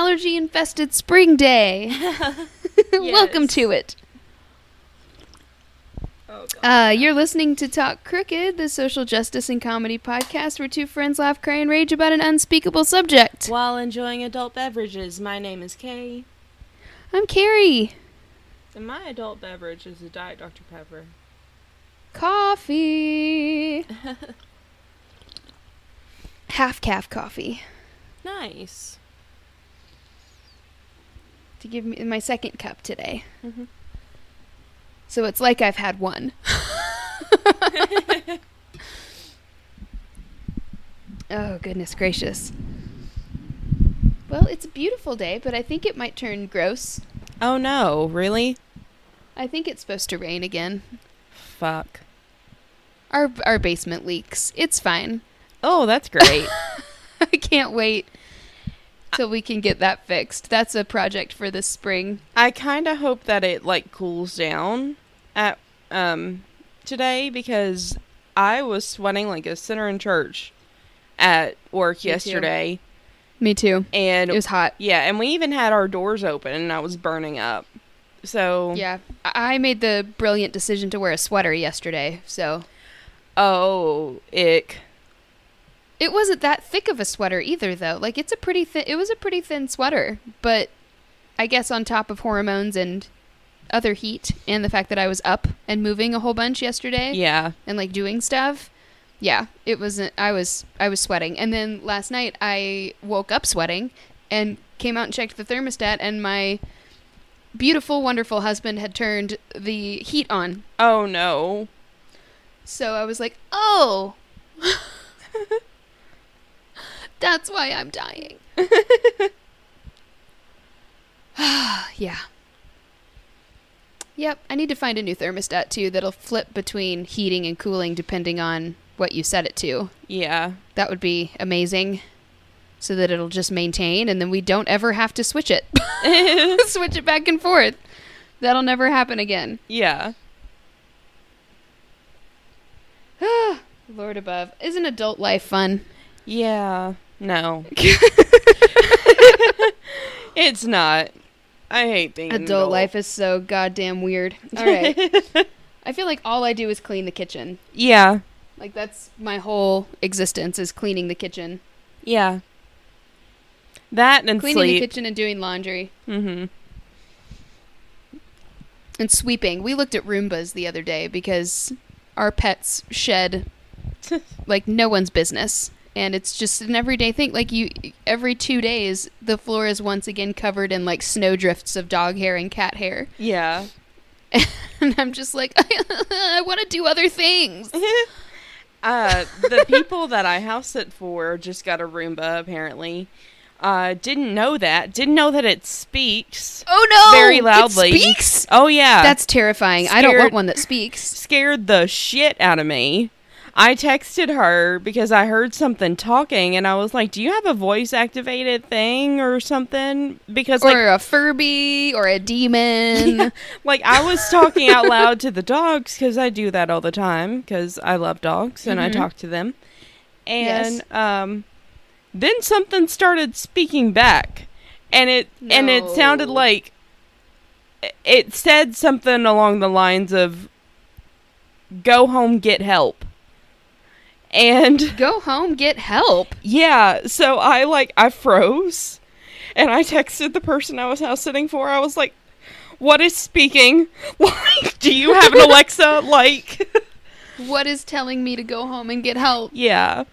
allergy infested spring day. Welcome to it. Oh, Uh, you're listening to Talk Crooked, the social justice and comedy podcast where two friends laugh, cry, and rage about an unspeakable subject. While enjoying adult beverages, my name is Kay. I'm Carrie. And my adult beverage is a Diet Dr. Pepper. Coffee. Half calf coffee. Nice. To give me my second cup today. Mhm. So it's like I've had one. oh, goodness gracious. Well, it's a beautiful day, but I think it might turn gross. Oh no, really? I think it's supposed to rain again. Fuck. Our our basement leaks. It's fine. Oh, that's great. I can't wait till we can get that fixed. That's a project for this spring. I kind of hope that it like cools down at um today because I was sweating like a sinner in church at work too. yesterday Me too. and It was hot. yeah, and we even had our doors open and I was burning up. So Yeah, I I made the brilliant decision to wear a sweater yesterday, so oh, ick. It wasn't that thick of a sweater either, though. Like it's a pretty thin. It was a pretty thin sweater, but I guess on top of hormones and other heat, and the fact that I was up and moving a whole bunch yesterday, Yeah. and like doing stuff, yeah, it wasn't. I was I was sweating, and then last night I woke up sweating, and came out and checked the thermostat, and my beautiful, wonderful husband had turned the heat on Oh no. So I was like, oh, that's why I'm dying. yeah. Yep, I need to find a new thermostat too that'll flip between heating and cooling depending on what you set it to. Yeah. That would be amazing. So that it'll just maintain and then we don't ever have to switch it. switch it back and forth. That'll never happen again. yeah. Lord above. Isn't adult life fun? Yeah. No. it's not. I hate being an Adult life is so goddamn weird. All right. I feel like all I do is clean the kitchen. yeah. Like that's my whole existence is cleaning the kitchen. Yeah. That and Cleaning the kitchen and doing laundry mm-hmm. and sweeping. We looked at Roombas the other day because our pets shed like no one's business. And it's just an everyday thing. Like you every 2 days the floor is once again covered in like snowdrifts of dog hair and cat hair. Yeah. And I'm just like I want to do other things. uh, the people that I house sit for just got a Roomba apparently. Uh, didn't know that. Didn't know that it speaks Oh no! very It loudly. speaks. Oh yeah. That's terrifying. I don't want one that speaks. scared the shit out of me. I texted her because I heard something talking and I was like, "Do you have a voice activated thing or something?" Because like or a Furby or a demon. like I was talking out loud to the dogs cuz I do that all the time cuz I love dogs and I Mhm. talk to them. And Yes. um then something started speaking back and it and it sounded like it said something along the lines of go home get help. And Go home, get help. yeah, so I like I froze and I texted the person I was house sitting for. I was like, "What is speaking? Like, do you have an Alexa?" Like, What is telling me to go home and get help? yeah.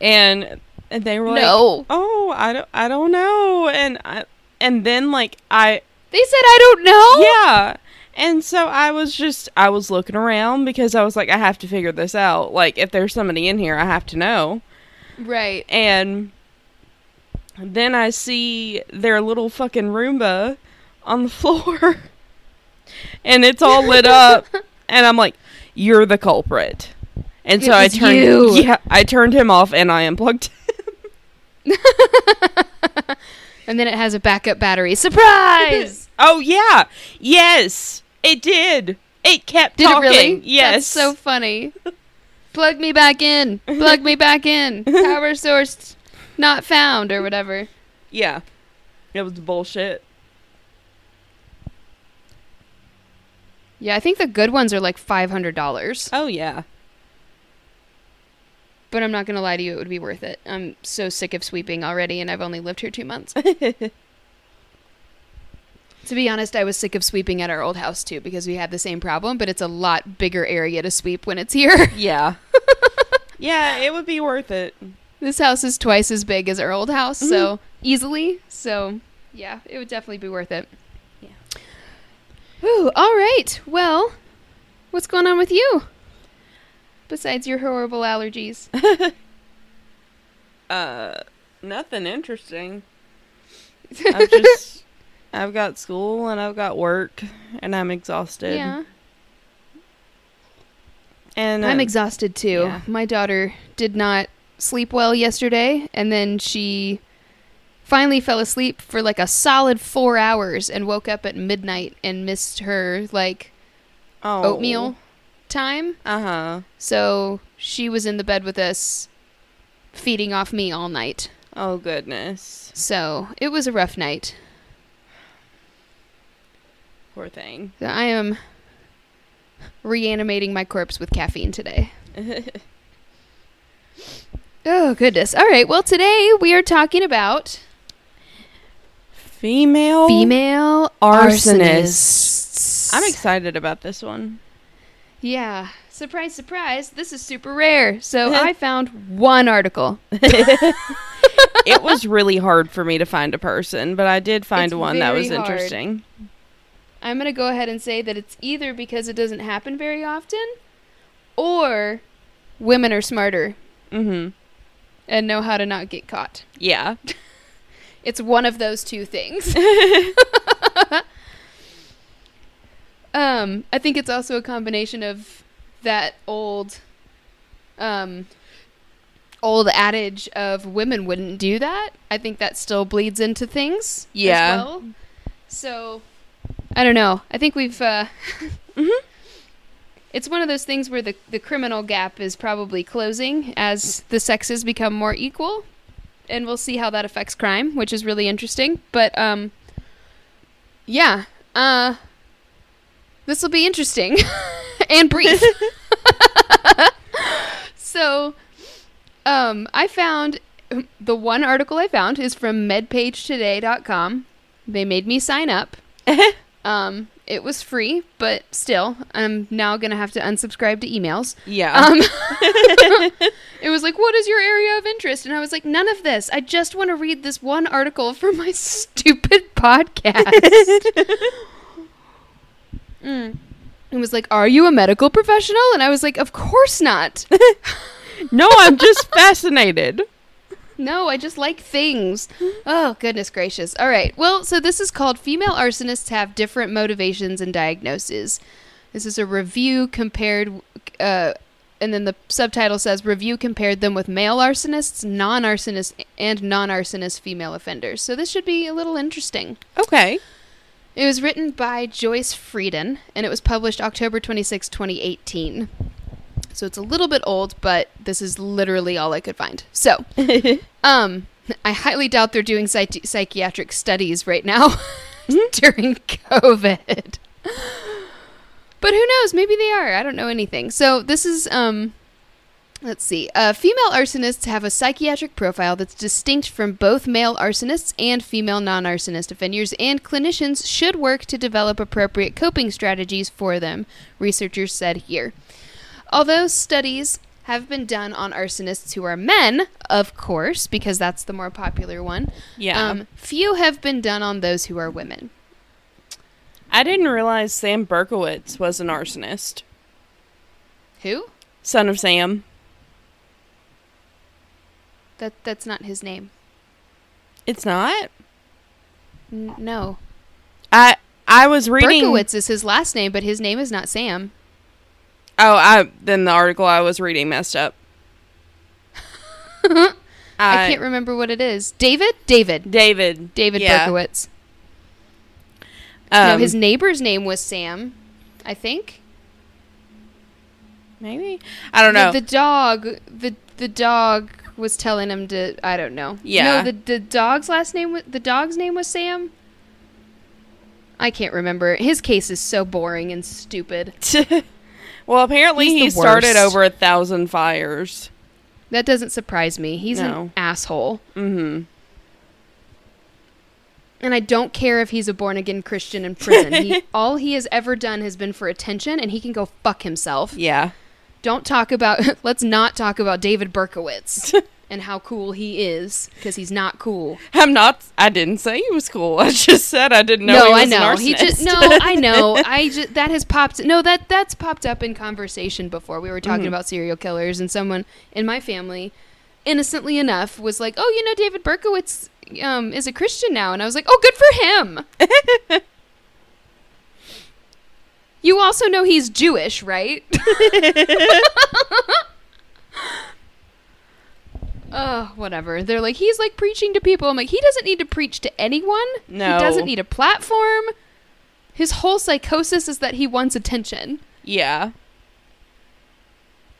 And and they were like, no. "Oh, I don't I don't know." And I and then like I They said I don't know. yeah. And so I was just I was looking around because I was like I have to figure this out. Like if there's somebody in here, I have to know. Right. And then I see their little fucking Roomba on the floor. and it's all lit up. and I'm like, You're the culprit. And It so I turned you. Yeah, I turned him off and I unplugged him. And then it has a backup battery. Surprise! oh yeah. Yes. It did. It kept Did talking. it really? Yes. That's so funny. Plug me back in. Plug me back in. Power source not found or whatever. Yeah. It was bullshit. Yeah, I think the good ones are like $500. Oh yeah. But I'm not going to lie to you, it would be worth it. I'm so sick of sweeping already, and I've only lived here two months. to be honest, I was sick of sweeping at our old house too, because we had the same problem, but it's a lot bigger area to sweep when it's here. yeah. yeah, it would be worth it. this house is twice as big as our old house, so easily. So, yeah, it would definitely be worth it. Yeah. Ooh, all right. Well, what's going on with you? Besides your horrible allergies. Uh nothing interesting. I'm just I've got school and I've got work and I'm exhausted. yeah. And I'm uh, exhausted too. yeah. My daughter did not sleep well yesterday, and then she finally fell asleep for like a solid four hours and woke up at midnight and missed her like oh. oatmeal time. Uh-huh. So she was in the bed with us, feeding off me all night. Oh goodness. So it was a rough night. Poor thing. I am reanimating my corpse with caffeine today. Oh, goodness. All right. Well, today we are talking about Female female arsonists. arsonists. I'm excited about this one. Yeah. Surprise, surprise. This is super rare. So I found one article. it was really hard for me to find a person, but I did find It's one that was hard. interesting. I'm going to go ahead and say that it's either because it doesn't happen very often or women are smarter Mhm. and know how to not get caught. Yeah. It's one of those two things. um, I think it's also a combination of that old um old adage of women wouldn't do that. I think that still bleeds into things Yeah. as well. So I don't know. I think we've uh Mhm. It's one of those things where the the criminal gap is probably closing as the sexes become more equal and we'll see how that affects crime, which is really interesting. But um, yeah, uh, this will be interesting and brief. so, um, I found the one article I found is from MedPageToday.com. They made me sign up. Um, it was free, but still, I'm now gonna have to unsubscribe to emails. Yeah. Um, it was like, what is your area of interest? And I was like, none of this. I just want to read this one article for my stupid podcast. Mm. It was like, are you a medical professional? And I was like, of course not. no, I'm just fascinated. No, I just like things. Oh, goodness gracious. All right. Well, so this is called Female Arsonists Have Different Motivations and Diagnoses. This is a review compared, uh, and then the subtitle says Review compared them with male arsonists, non arsonists, and non arsonist female offenders. So this should be a little interesting. Okay. It was written by Joyce Frieden, and it was published October 26, 2018. So it's a little bit old, but this is literally all I could find. So, um, I highly doubt they're doing psych- psychiatric studies right now during COVID. But who knows? Maybe they are. I don't know anything. So this is um let's see. Uh, female arsonists have a psychiatric profile that's distinct from both male arsonists and female non-arsonist offenders and clinicians should work to develop appropriate coping strategies for them, researchers said here. Although studies have been done on arsonists who are men, of course, because that's the more popular one. Yeah. Um, few have been done on those who are women. I didn't realize Sam Berkowitz was an arsonist. Who? Son of Sam. That that's not his name. It's not. N- no. I I was reading. Berkowitz is his last name, but his name is not Sam. Oh, I then the article I was reading messed up. I can't remember what it is. David? David. David. David yeah. Berkowitz. Um, no, his neighbor's name was Sam, I think. Maybe I don't know. The, the dog, the the dog was telling him to. I don't know. Yeah. No, the the dog's last name. was The dog's name was Sam. I can't remember. His case is so boring and stupid. well, apparently He's he started over a thousand fires. That doesn't surprise me. He's No. an asshole. Mm-hmm. And I don't care if he's a born again Christian in prison. he, all he has ever done has been for attention, and he can go fuck himself. Yeah. Don't talk about. let's not talk about David Berkowitz and how cool he is, because he's not cool. I'm not. I didn't say he was cool. I just said I didn't know. No, he was I know. He just no, I know. I just that has popped. No, that that's popped up in conversation before. We were talking Mhm. about serial killers, and someone in my family, innocently enough, was like, "Oh, you know, David Berkowitz um, is a Christian now," and I was like, "Oh, good for him." you also know he's Jewish, right? Oh, whatever. They're like, he's like preaching to people. I'm like, he doesn't need to preach to anyone. No. He doesn't need a platform. His whole psychosis is that he wants attention. yeah.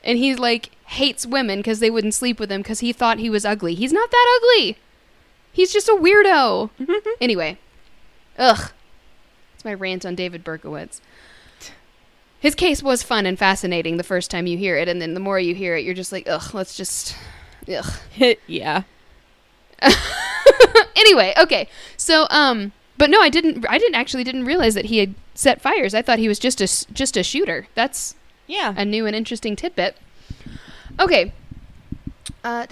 And he like hates women because they wouldn't sleep with him because he thought he was ugly. He's not that ugly. He's just a weirdo. anyway. Ugh. It's my rant on David Berkowitz. His case was fun and fascinating the first time you hear it, and then the more you hear it, you're just like, ugh, let's just Ugh. yeah. anyway, okay. So, um, but no, I didn't. I didn't actually didn't realize that he had set fires. I thought he was just a just a shooter. That's yeah, a new and interesting tidbit. Okay. Uh,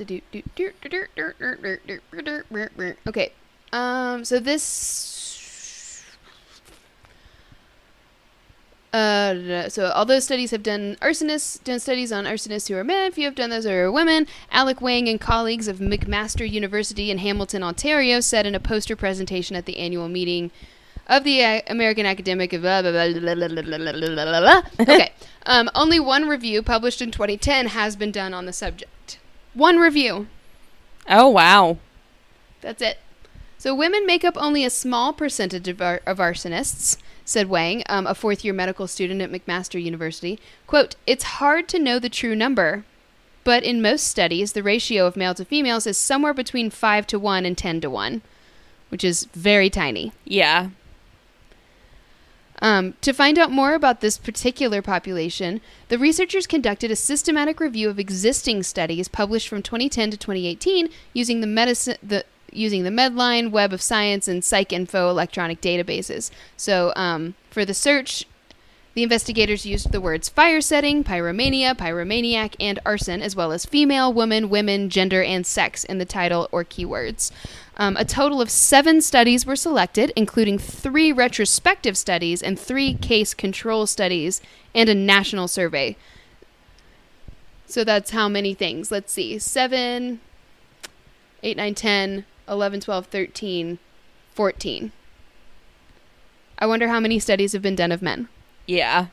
okay. Um. So this Uh, so although studies have done arsonists, done studies on arsonists who are men, few have done those who are women. Alec Wang and colleagues of McMaster University in Hamilton, Ontario, said in a poster presentation at the annual meeting of the American Academic of Okay, um, only one review published in 2010 has been done on the subject. One review. Oh wow, that's it. So women make up only a small percentage of, ar- of arsonists said Wang, um, a fourth year medical student at McMaster University. Quote, It's hard to know the true number, but in most studies, the ratio of male to females is somewhere between 5 to 1 and 10 to 1, which is very tiny. Yeah. Um, to find out more about this particular population, the researchers conducted a systematic review of existing studies published from 2010 to 2018 using the medicine the using the Medline, Web of Science, and PsycInfo electronic databases. So, um, for the search, the investigators used the words fire setting, pyromania, pyromaniac, and arson, as well as female, woman, women, gender, and sex in the title or keywords. Um, a total of seven studies were selected, including three retrospective studies and three case control studies, and a national survey. So that's how many things? Let's see. 7, 8, 9, 10, 11, 12, 13, 14. I wonder how many studies have been done of men. Yeah.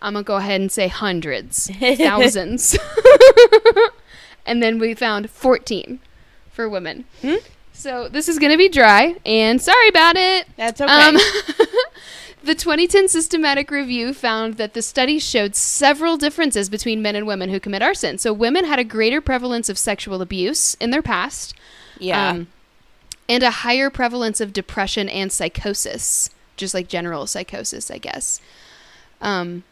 I'm going to go ahead and say hundreds, thousands. and then we found 14 for women. Hmm? So this is going to be dry, and sorry about it. That's okay. Um, the 2010 systematic review found that the study showed several differences between men and women who commit arson. So women had a greater prevalence of sexual abuse in their past, yeah. um, and a higher prevalence of depression and psychosis, just like general psychosis, I guess. Um,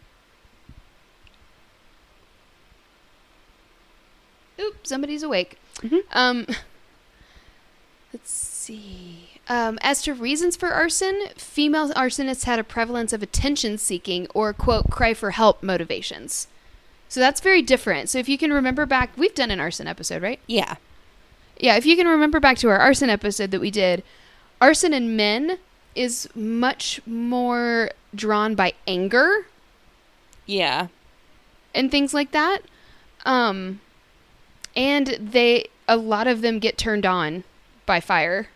oop, somebody's awake. Mhm. Um, let's see. Um, as to reasons for arson, female arsonists had a prevalence of attention seeking or, quote, cry for help motivations. So that's very different. So if you can remember back, we've done an arson episode, right? yeah. Yeah, if you can remember back to our arson episode that we did, arson in men is much more drawn by anger Yeah. and things like that. Um and they a lot of them get turned on by fire.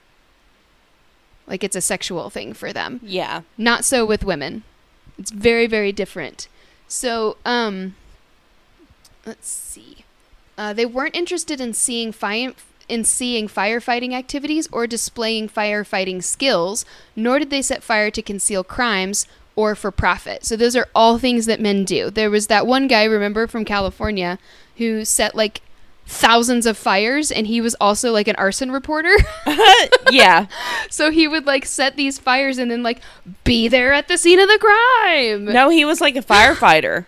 Like it's a sexual thing for them. Yeah. Not so with women. It's very, very different. So, um, let's see. Uh, they weren't interested in seeing fi- in seeing firefighting activities or displaying firefighting skills, nor did they set fire to conceal crimes or for profit. So those are all things that men do. There was that one guy, remember, from California who set like thousands of fires and he was also like an arson reporter. yeah. so he would like set these fires and then like be there at the scene of the crime No, he was like a firefighter.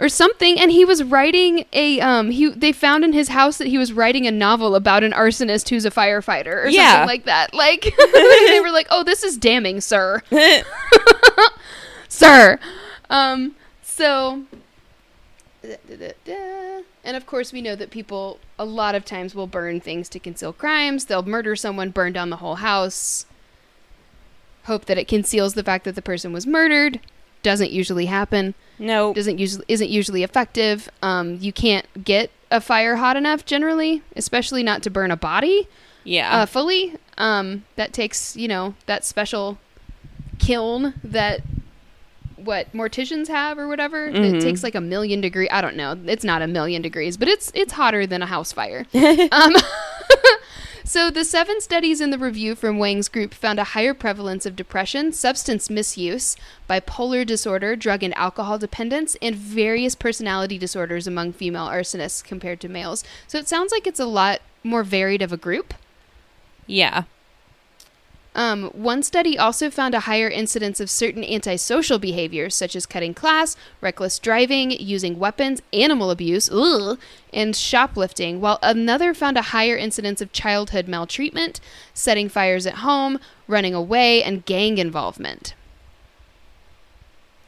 Or something and he was writing a um he they found in his house that he was writing a novel about an arsonist who's a firefighter or Yeah. something like that. Like they were like, "Oh, this is damning, sir." sir. Um, so, and of course, we know that people a lot of times will burn things to conceal crimes. They'll murder someone, burn down the whole house, hope that it conceals the fact that the person was murdered. Doesn't usually happen. no. Doesn't usually isn't usually effective. Um, you can't get a fire hot enough generally, especially not to burn a body Yeah. uh, fully. Um, that takes you know that special kiln that what morticians have or whatever. It Mhm. takes like a million degree. I don't know. It's not a million degrees, but it's it's hotter than a house fire. um, so the seven studies in the review from Wang's group found a higher prevalence of depression, substance misuse, bipolar disorder, drug and alcohol dependence, and various personality disorders among female arsonists compared to males. So it sounds like it's a lot more varied of a group. yeah. Um, one study also found a higher incidence of certain antisocial behaviors, such as cutting class, reckless driving, using weapons, animal abuse, ugh, and shoplifting, while another found a higher incidence of childhood maltreatment, setting fires at home, running away, and gang involvement.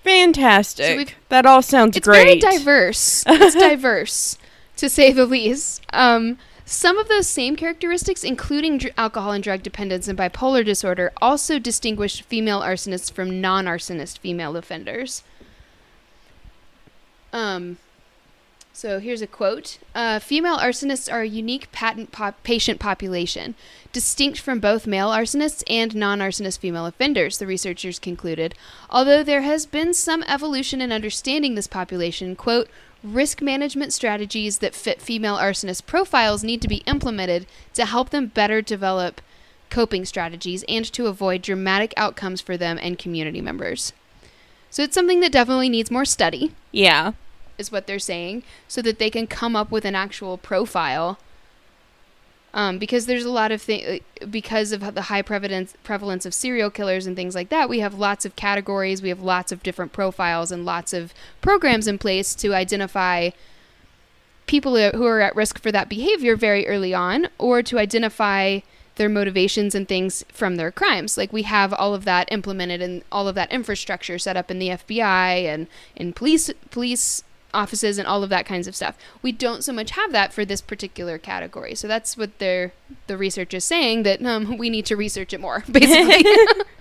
Fantastic. So that all sounds It's great. very diverse. It's diverse, to say the least. Um, some of those same characteristics, including dr- alcohol and drug dependence and bipolar disorder, also distinguish female arsonists from non arsonist female offenders. Um, so here's a quote uh, Female arsonists are a unique patent patient population, distinct from both male arsonists and non arsonist female offenders, the researchers concluded. Although there has been some evolution in understanding this population, quote, risk management strategies that fit female arsonist profiles need to be implemented to help them better develop coping strategies and to avoid dramatic outcomes for them and community members. So it's something that definitely needs more study yeah. is what they're saying, so that they can come up with an actual profile. Um, because there's a lot of things because of the high prevalence prevalence of serial killers and things like that. We have lots of categories, we have lots of different profiles, and lots of programs in place to identify people who are at risk for that behavior very early on, or to identify their motivations and things from their crimes. Like we have all of that implemented and all of that infrastructure set up in the FBI and in police police offices and all of that kinds of stuff. We don't so much have that for this particular category. So that's what their the research is saying that um, we need to research it more, basically.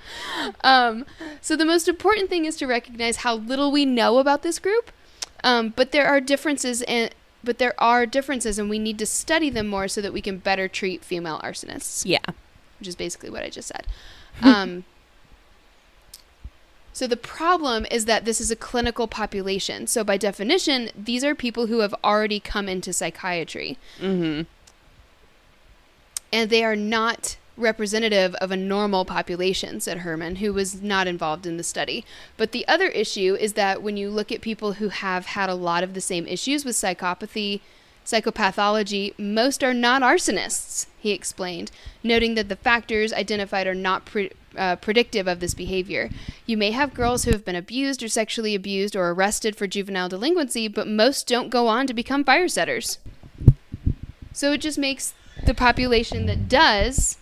um, so the most important thing is to recognize how little we know about this group. Um, but there are differences and but there are differences and we need to study them more so that we can better treat female arsonists Yeah. which is basically what I just said. So the problem is that this is a clinical population. So by definition, these are people who have already come into psychiatry, Mm-hmm. and they are not representative of a normal population, said Herman, who was not involved in the study. But the other issue is that when you look at people who have had a lot of the same issues with psychopathy, psychopathology, most are not arsonists, he explained, noting that the factors identified are not pre- uh, predictive of this behavior. You may have girls who have been abused or sexually abused or arrested for juvenile delinquency, but most don't go on to become fire setters. So it just makes the population that does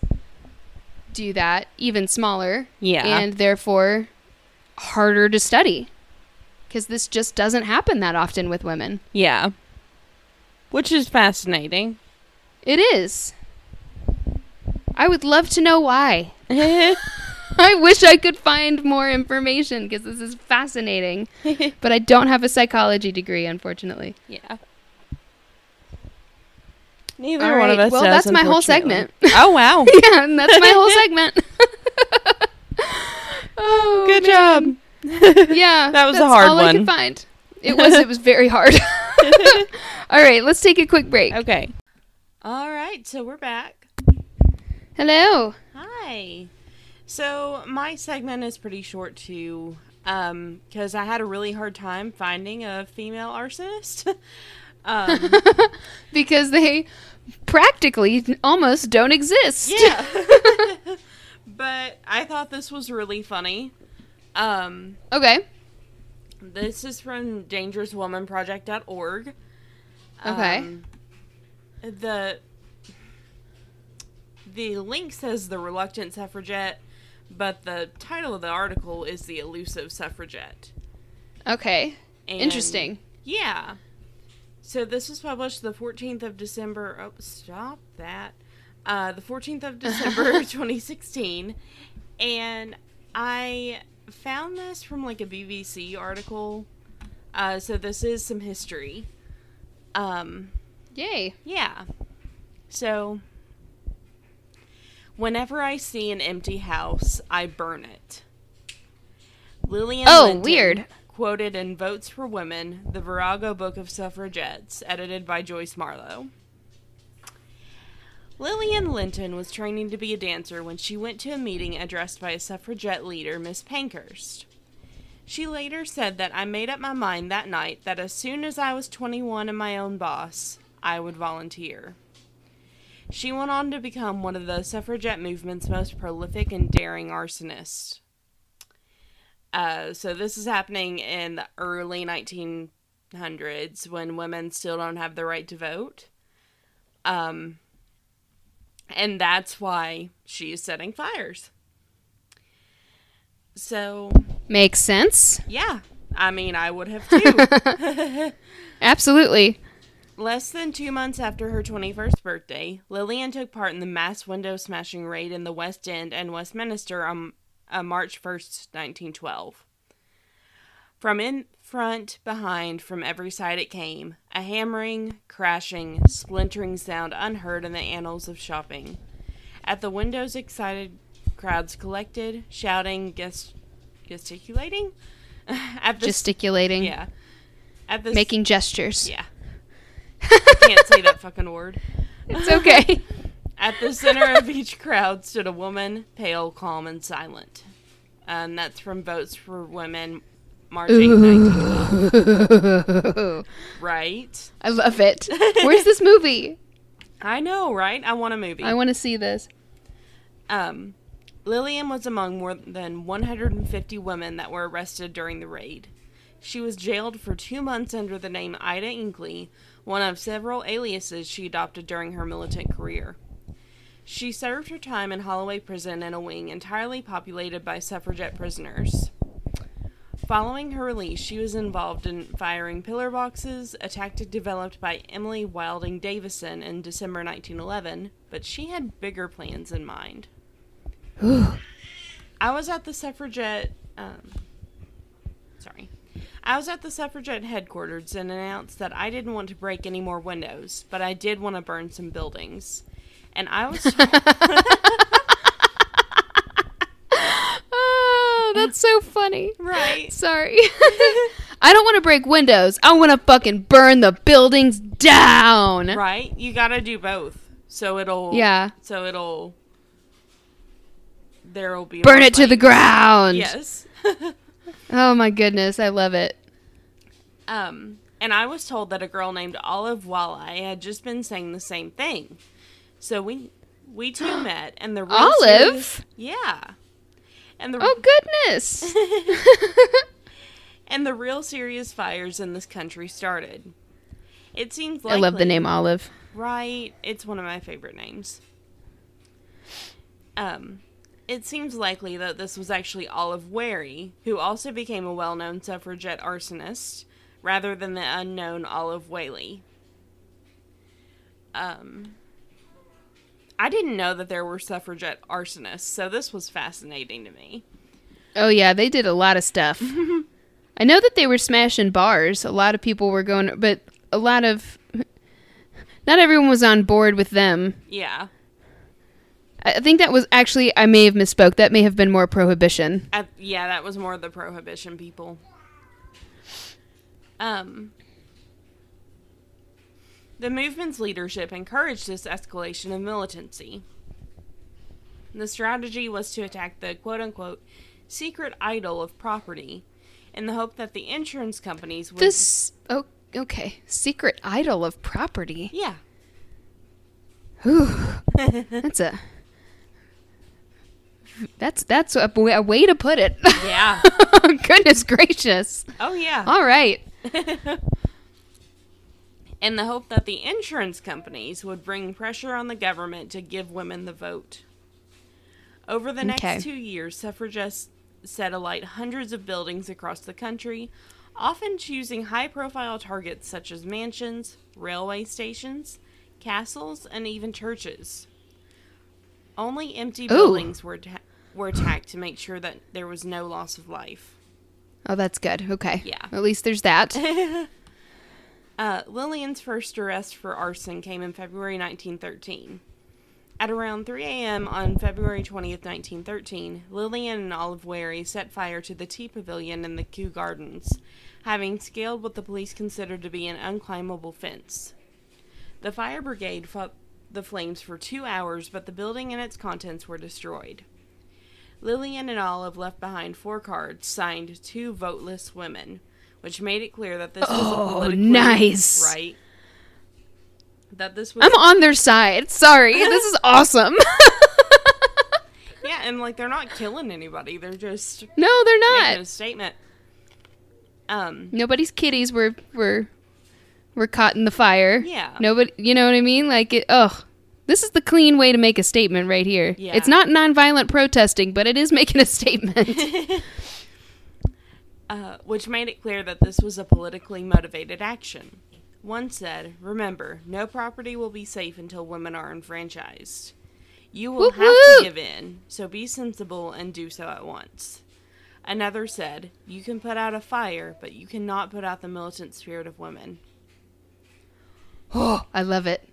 do that even smaller Yeah. and therefore harder to study because this just doesn't happen that often with women. yeah. Which is fascinating. It is. I would love to know why. I wish I could find more information because this is fascinating. But I don't have a psychology degree, unfortunately. Yeah. Neither All one of us well, does, that's my whole segment. oh wow. yeah, and that's my whole segment. oh, Good man. job. Yeah, That was a that's hard all I one. could find. It was. It was very hard. all right, let's take a quick break. Okay. All right, so we're back. Hello. Hi. So my segment is pretty short too. Um, because I had a really hard time finding a female arsonist. um, because they practically almost don't exist. yeah. but I thought this was really funny. Um, Okay. this is from dangerouswomanproject.org. Okay. Um, the the link says the reluctant suffragette, but the title of the article is the elusive suffragette. Okay. And- Interesting. Yeah. So this was published the 14th of December. Oh, stop that. Uh, the 14th of December 2016. And I found this from like a BBC article. Uh, so this is some history. Um, Yay. yeah. So whenever I see an empty house, I burn it. Lillian Oh, Lenton weird. quoted in Votes for Women, the Virago Book of Suffragettes, edited by Joyce Marlow. Lillian Lenton was training to be a dancer when she went to a meeting addressed by a suffragette leader, Miss Pankhurst. She later said that I made up my mind that night that as soon as I was 21 and my own boss, I would volunteer. She went on to become one of the suffragette movement's most prolific and daring arsonists. Uh, so this is happening in the early 1900s when women still don't have the right to vote. Um, and that's why she is setting fires. So, Makes sense. yeah, I mean, I would have too. Absolutely. Less than two months after her 21st birthday, Lillian took part in the mass window smashing raid in the West End and Westminster on uh, March 1st, 1912. From in front, behind, from every side it came, a hammering, crashing, splintering sound unheard in the annals of shopping. At the windows, excited crowds collected, shouting, gest- gesticulating. At the Gesticulating. yeah, at the Making gestures. yeah. I can't say that fucking word. It's okay. At the center of each crowd stood a woman, pale, calm, and silent. And that's from Votes for Women, March 8, 1912. Right? I love it. Where's this movie? I know, right? I want a movie. I want to see this. Um, Lillian was among more than 150 women that were arrested during the raid. She was jailed for two months under the name Ida Inkley, one of several aliases she adopted during her militant career. She served her time in Holloway Prison in a wing entirely populated by suffragette prisoners. Following her release, she was involved in firing pillar boxes, a tactic developed by Emily Wilding Davison in December 1911, but she had bigger plans in mind. I was at the suffragette. Um, sorry. I was at the suffragette headquarters and announced that I didn't want to break any more windows, but I did want to burn some buildings. And I was. Oh, that's so funny. right. Sorry. I don't want to break windows. I want to fucking burn the buildings down. Right? You gotta do both. So it'll. Yeah. So it'll. There'll be. Burn it to the ground. Yes. Oh my goodness, I love it. Um, and I was told that a girl named Olive Walleye had just been saying the same thing. So we we two met, and the real Olive? yeah, and the Oh goodness. and the real serious fires in this country started. It seems like I love the name Olive. Right, it's one of my favorite names. Um, it seems likely that this was actually Olive Wharry, who also became a well-known suffragette arsonist, rather than the unknown Olive Whaley. Um, I didn't know that there were suffragette arsonists, so this was fascinating to me. Oh yeah, they did a lot of stuff. I know that they were smashing bars. A lot of people were going, but a lot of not everyone was on board with them. Yeah, I think that was actually I may have misspoke. That may have been more prohibition. I, yeah, that was more the prohibition people. Um, the movement's leadership encouraged this escalation of militancy. The strategy was to attack the quote unquote secret idol of property in the hope that the insurance companies would. This oh okay. Secret idol of property. Yeah. Whew. that's a that's that's a, a way to put it. Yeah. Goodness gracious! oh, yeah. All right. in the hope that the insurance companies would bring pressure on the government to give women the vote. Over the next Okay. two years, suffragists set alight hundreds of buildings across the country, often choosing high profile targets such as mansions, railway stations, castles, and even churches. Only empty buildings were, ta- were attacked to make sure that there was no loss of life. Oh, that's good. Okay. Yeah. At least there's that. Uh, Lillian's first arrest for arson came in February 1913. At around 3 a.m. on February 20th, 1913, Lillian and Olive Wharry set fire to the tea pavilion in the Kew Gardens, having scaled what the police considered to be an unclimbable fence. The fire brigade fought the flames for two hours, but the building and its contents were destroyed. Lillian and Olive left behind four cards signed Two Voteless Women, which made it clear that this was Oh, a nice. right. That this was I'm on their side. Sorry. This is awesome. yeah, and like they're not killing anybody; they're just no, they're not. a statement. Um, Nobody's kitties were were were caught in the fire. Yeah. Nobody, you know what I mean? Like it. Ugh. This is the clean way to make a statement right here. Yeah. It's not nonviolent protesting, but it is making a statement. uh, which made it clear that this was a politically motivated action. One said, "Remember, no property will be safe until women are enfranchised. You will Whoop, have to give in, so be sensible and do so at once." Another said, "You can put out a fire, but you cannot put out the militant spirit of women." oh, I love it.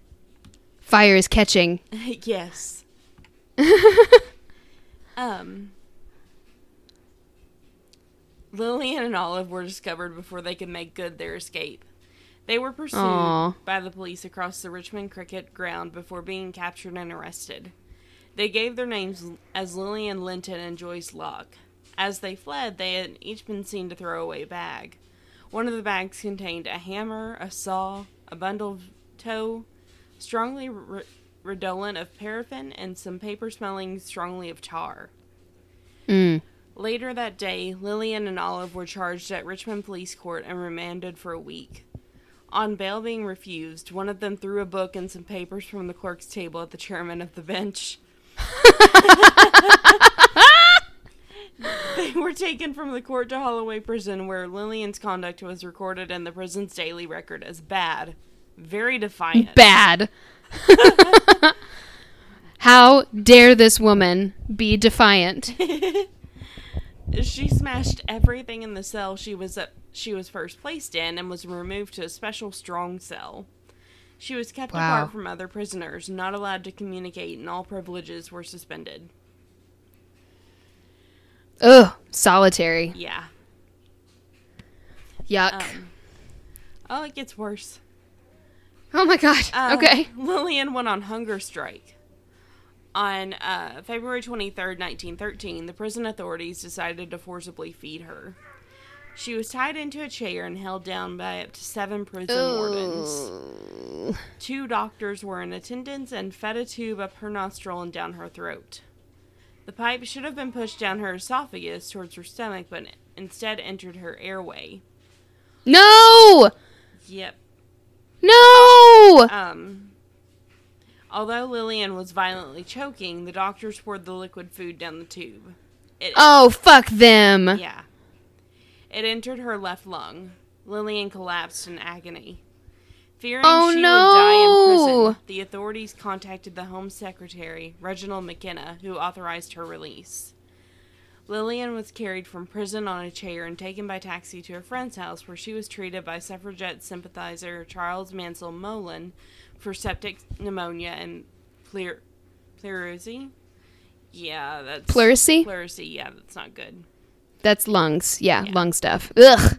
Fire is catching. yes. Um, Lillian and Olive were discovered before they could make good their escape. They were pursued Aw. by the police across the Richmond cricket ground before being captured and arrested. They gave their names as Lillian Lenton and Joyce Locke. As they fled, they had each been seen to throw away a bag. One of the bags contained a hammer, a saw, a bundle of tow, strongly re- redolent of paraffin, and some paper smelling strongly of tar. Mm. Later that day, Lillian and Olive were charged at Richmond Police Court and remanded for a week. On bail being refused, one of them threw a book and some papers from the clerk's table at the chairman of the bench. they were taken from the court to Holloway Prison, where Lillian's conduct was recorded in the prison's daily record as bad, very defiant. Bad. How dare this woman be defiant? She smashed everything in the cell she was at, she was first placed in and was removed to a special strong cell. She was kept Wow. apart from other prisoners, not allowed to communicate, and all privileges were suspended. Ugh, solitary. Yeah. Yuck. Um, oh, it gets worse. Oh my god. Uh, okay. Lillian went on hunger strike. On uh, February 23rd, 1913, the prison authorities decided to forcibly feed her. She was tied into a chair and held down by up to seven prison wardens. Two doctors were in attendance and fed a tube up her nostril and down her throat. The pipe should have been pushed down her esophagus towards her stomach, but instead entered her airway. No! Yep. No! Um, although Lillian was violently choking, the doctors poured the liquid food down the tube. It, Oh, fuck them. yeah. It entered her left lung. Lillian collapsed in agony. Fearing Oh, she would die in no. prison, the authorities contacted the Home Secretary, Reginald McKenna, who authorized her release. Lillian was carried from prison on a chair and taken by taxi to a friend's house where she was treated by suffragette sympathizer Charles Mansell Moullin for septic pneumonia and pleur- pleurisy. Yeah, that's Pleurisy? Pleurisy, yeah, that's not good. That's lungs. Yeah, Yeah. lung stuff. Ugh.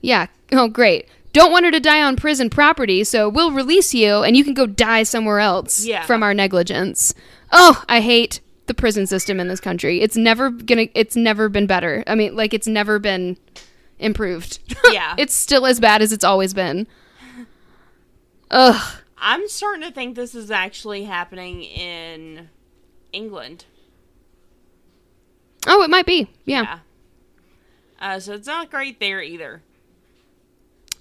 Yeah. Oh, great. Don't want her to die on prison property, so we'll release you and you can go die somewhere else Yeah. from our negligence. Oh, I hate the prison system in this country. It's never gonna it's never been better. I mean, like it's never been improved. Yeah. it's still as bad as it's always been. Ugh. I'm starting to think this is actually happening in England. Oh, it might be. Yeah. Uh, so it's not great there either.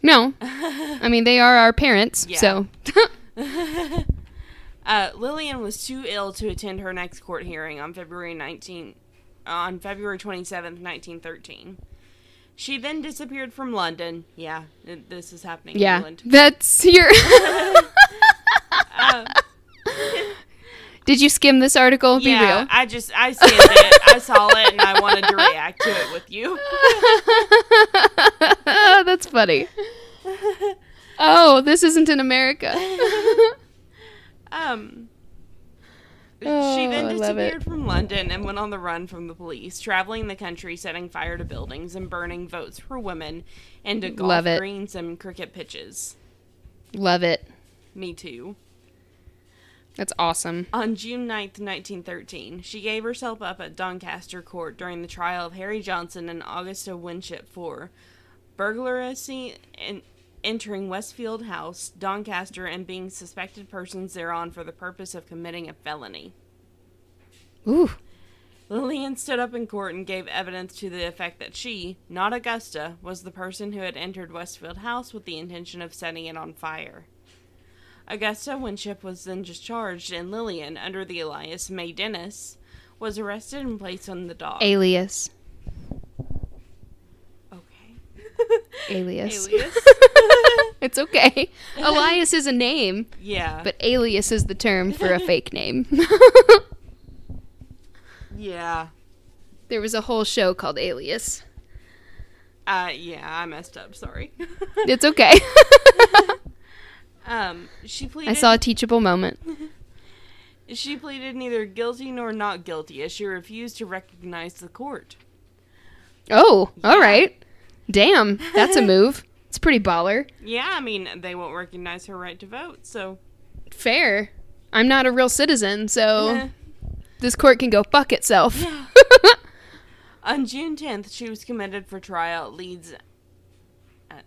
No. I mean, they are our parents, so. Uh, Lillian was too ill to attend her next court hearing on February 19 on February 27th, 1913. She then disappeared from London. Yeah, it- this is happening in yeah. England. That's your. Uh, Did you skim this article? Be yeah, real. I just I skimmed it. I saw it and I wanted to react to it with you. That's funny. Oh, this isn't in America. Um, she Oh, then I love it. disappeared from London and went on the run from the police, traveling the country, setting fire to buildings and burning votes for women and to golf Love it. greens and cricket pitches. Love it. Me too. That's awesome. On June 9th, 1913, she gave herself up at Doncaster Court during the trial of Harry Johnson and Augusta Winship for burglary and entering Westfield House, Doncaster, and being suspected persons thereon for the purpose of committing a felony. Ooh. Lillian stood up in court and gave evidence to the effect that she, not Augusta, was the person who had entered Westfield House with the intention of setting it on fire. Augusta Winship was then discharged, and Lillian, under the alias May Dennis, was arrested and placed on the dock. Alias. okay. Alias. Alias. it's okay. Elias is a name, yeah. but alias is the term for a fake name. yeah. there was a whole show called Alias. Uh, yeah, I messed up. Sorry. It's okay. um, she pleaded. I saw a teachable moment. She pleaded neither guilty nor not guilty, as she refused to recognize the court. Oh, all right. Damn, that's a move. It's pretty baller. Yeah, I mean, they won't recognize her right to vote, so. Fair. I'm not a real citizen, so eh. this court can go fuck itself. Yeah. On June 10th, she was committed for trial at Leeds. At,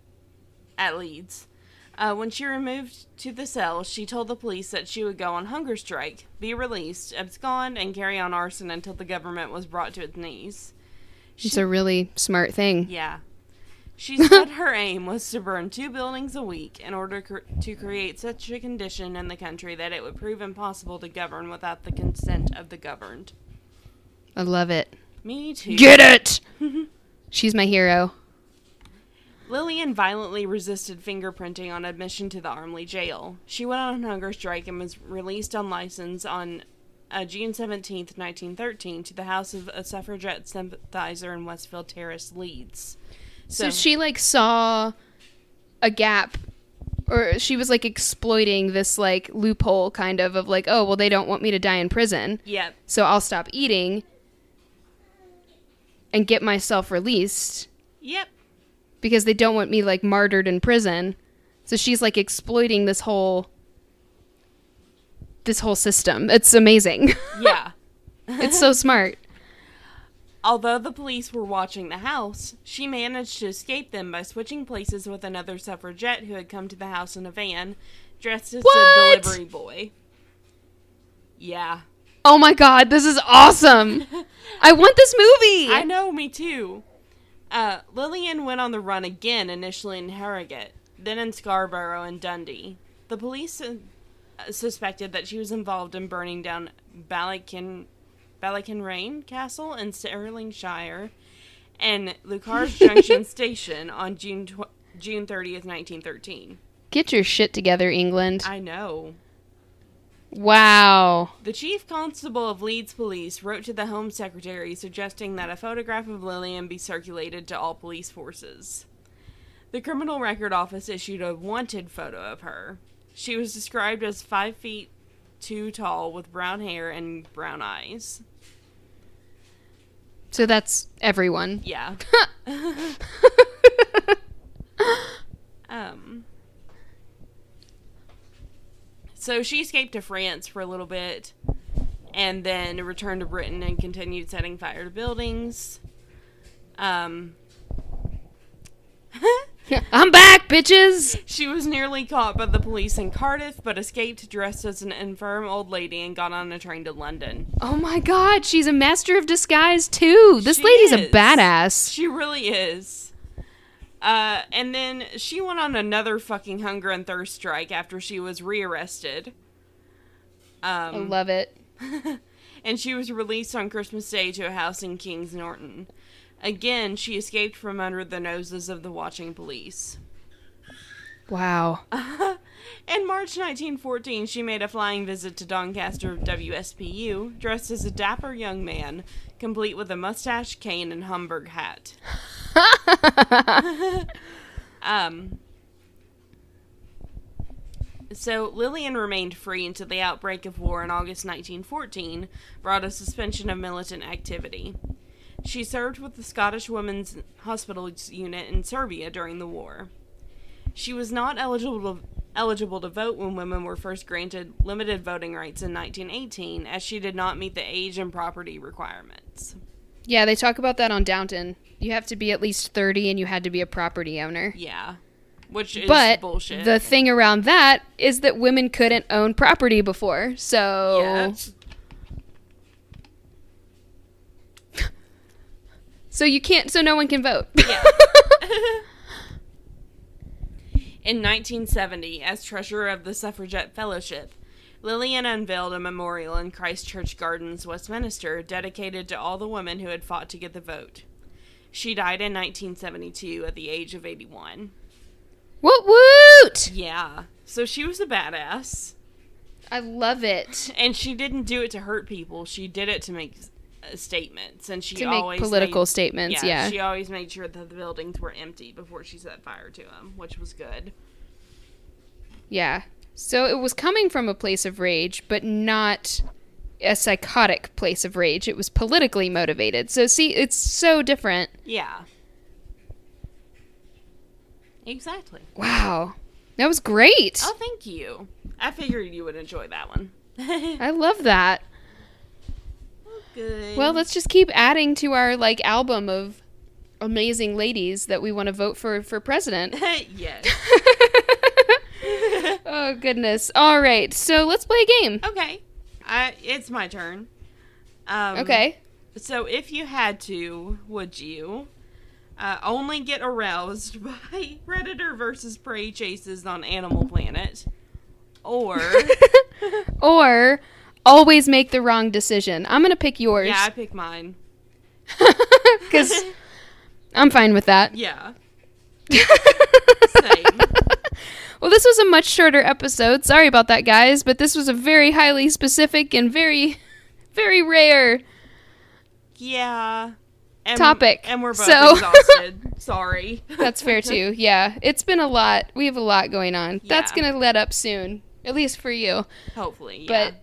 at Leeds. Uh, when she removed to the cell, she told the police that she would go on hunger strike, be released, abscond, and carry on arson until the government was brought to its knees. It's a really smart thing. Yeah. She said her aim was to burn two buildings a week in order cr- to create such a condition in the country that it would prove impossible to govern without the consent of the governed. I love it. Me too. Get it! She's my hero. Lillian violently resisted fingerprinting on admission to the Armley jail. She went on hunger strike and was released on license on uh, June 17th, 1913, to the house of a suffragette sympathizer in Westfield Terrace, Leeds. So, she like saw a gap or she was like exploiting this like loophole kind of of like, oh, well they don't want me to die in prison. Yep. So I'll stop eating and get myself released Yep. because they don't want me like martyred in prison. So she's like exploiting this whole this whole system. It's amazing. Yeah. it's so smart. Although the police were watching the house, she managed to escape them by switching places with another suffragette who had come to the house in a van, dressed as What? a delivery boy. Yeah. Oh my god, this is awesome. I want this movie. I know, me too. Uh, Lillian went on the run again, initially in Harrogate, then in Scarborough and Dundee. The police uh, suspected that she was involved in burning down Ballykin, Ballikinrain Castle in Stirlingshire and Leuchars Junction Station on June tw- June 30th, 1913. Get your shit together, England. I know. Wow. The chief constable of Leeds Police wrote to the Home Secretary suggesting that a photograph of Lillian be circulated to all police forces. The Criminal Record Office issued a wanted photo of her. She was described as five feet two tall with brown hair and brown eyes. So that's everyone. Yeah. um. So she escaped to France for a little bit and then returned to Britain and continued setting fire to buildings. Um, I'm back, bitches. She was nearly caught by the police in Cardiff, but escaped dressed as an infirm old lady and got on a train to London. Oh my god, she's a master of disguise too. This She lady's is. a badass. She really is. Uh, and then she went on another fucking hunger and thirst strike after she was rearrested. I Um, love it. and she was released on Christmas Day to a house in Kings Norton. Again, she escaped from under the noses of the watching police. Wow. In March 1914, she made a flying visit to Doncaster of WSPU, dressed as a dapper young man, complete with a mustache, cane, and Homburg hat. um, so Lillian remained free until the outbreak of war in August 1914 brought a suspension of militant activity. She served with the Scottish Women's Hospital Unit in Serbia during the war. She was not eligible to, eligible to vote when women were first granted limited voting rights in 1918, as she did not meet the age and property requirements. Yeah, they talk about that on Downton. You have to be at least 30 and you had to be a property owner. Yeah, which is But bullshit. the thing around that is that women couldn't own property before. So yeah. So you can't so no one can vote. Yeah. In 1970, as treasurer of the Suffragette Fellowship, Lillian unveiled a memorial in Christchurch Gardens, Westminster, dedicated to all the women who had fought to get the vote. She died in 1972 at the age of 81. Woot woot! Yeah. So she was a badass. I love it. And she didn't do it to hurt people. She did it to make statements. And she To make always political made- statements, yeah. She always made sure that the buildings were empty before she set fire to them, which was good. Yeah. So it was coming from a place of rage, but not a psychotic place of rage. It was politically motivated. So see, it's so different. Yeah. Exactly. Wow. That was great. Oh, thank you. I figured you would enjoy that one. I love that. Good. Well, let's just keep adding to our like album of amazing ladies that we want to vote for for president. yes. oh goodness. All right. So let's play a game. Okay. I, it's my turn. Um, Okay. So, if you had to, would you uh, only get aroused by predator versus prey chases on Animal Planet, or or always make the wrong decision. I'm going to pick yours yeah, I pick mine. cuz I'm fine with that. Yeah. Same. Well, this was a much shorter episode. Sorry about that, guys, but this was a very highly specific and very very rare Yeah. And, Topic. And we're both So- exhausted. Sorry. That's fair too. Yeah, it's been a lot. We have a lot going on. That's gonna let up soon, at least for you. Hopefully. Yeah. But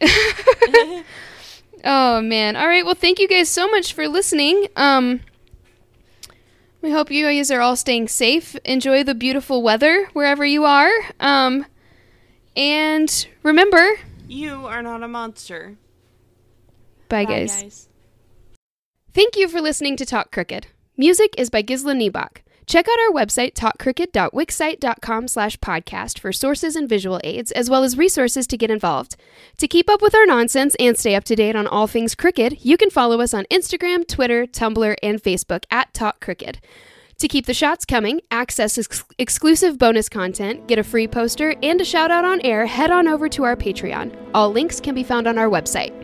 oh man, all right. Well, thank you guys so much for listening. Um, we hope you guys are all staying safe. Enjoy the beautiful weather wherever you are. Um, and remember, you are not a monster. bye, Bye, guys. guys. Thank you for listening to Talk Crooked. Music is by Gisla Niebach. Check out our website, talkcrooked.wixsite.com slash podcast for sources and visual aids, as well as resources to get involved. To keep up with our nonsense and stay up to date on all things cricket, you can follow us on Instagram, Twitter, Tumblr, and Facebook at Talk Crooked. To keep the shots coming, access ex- exclusive bonus content, get a free poster, and a shout out on air, head on over to our Patreon. All links can be found on our website.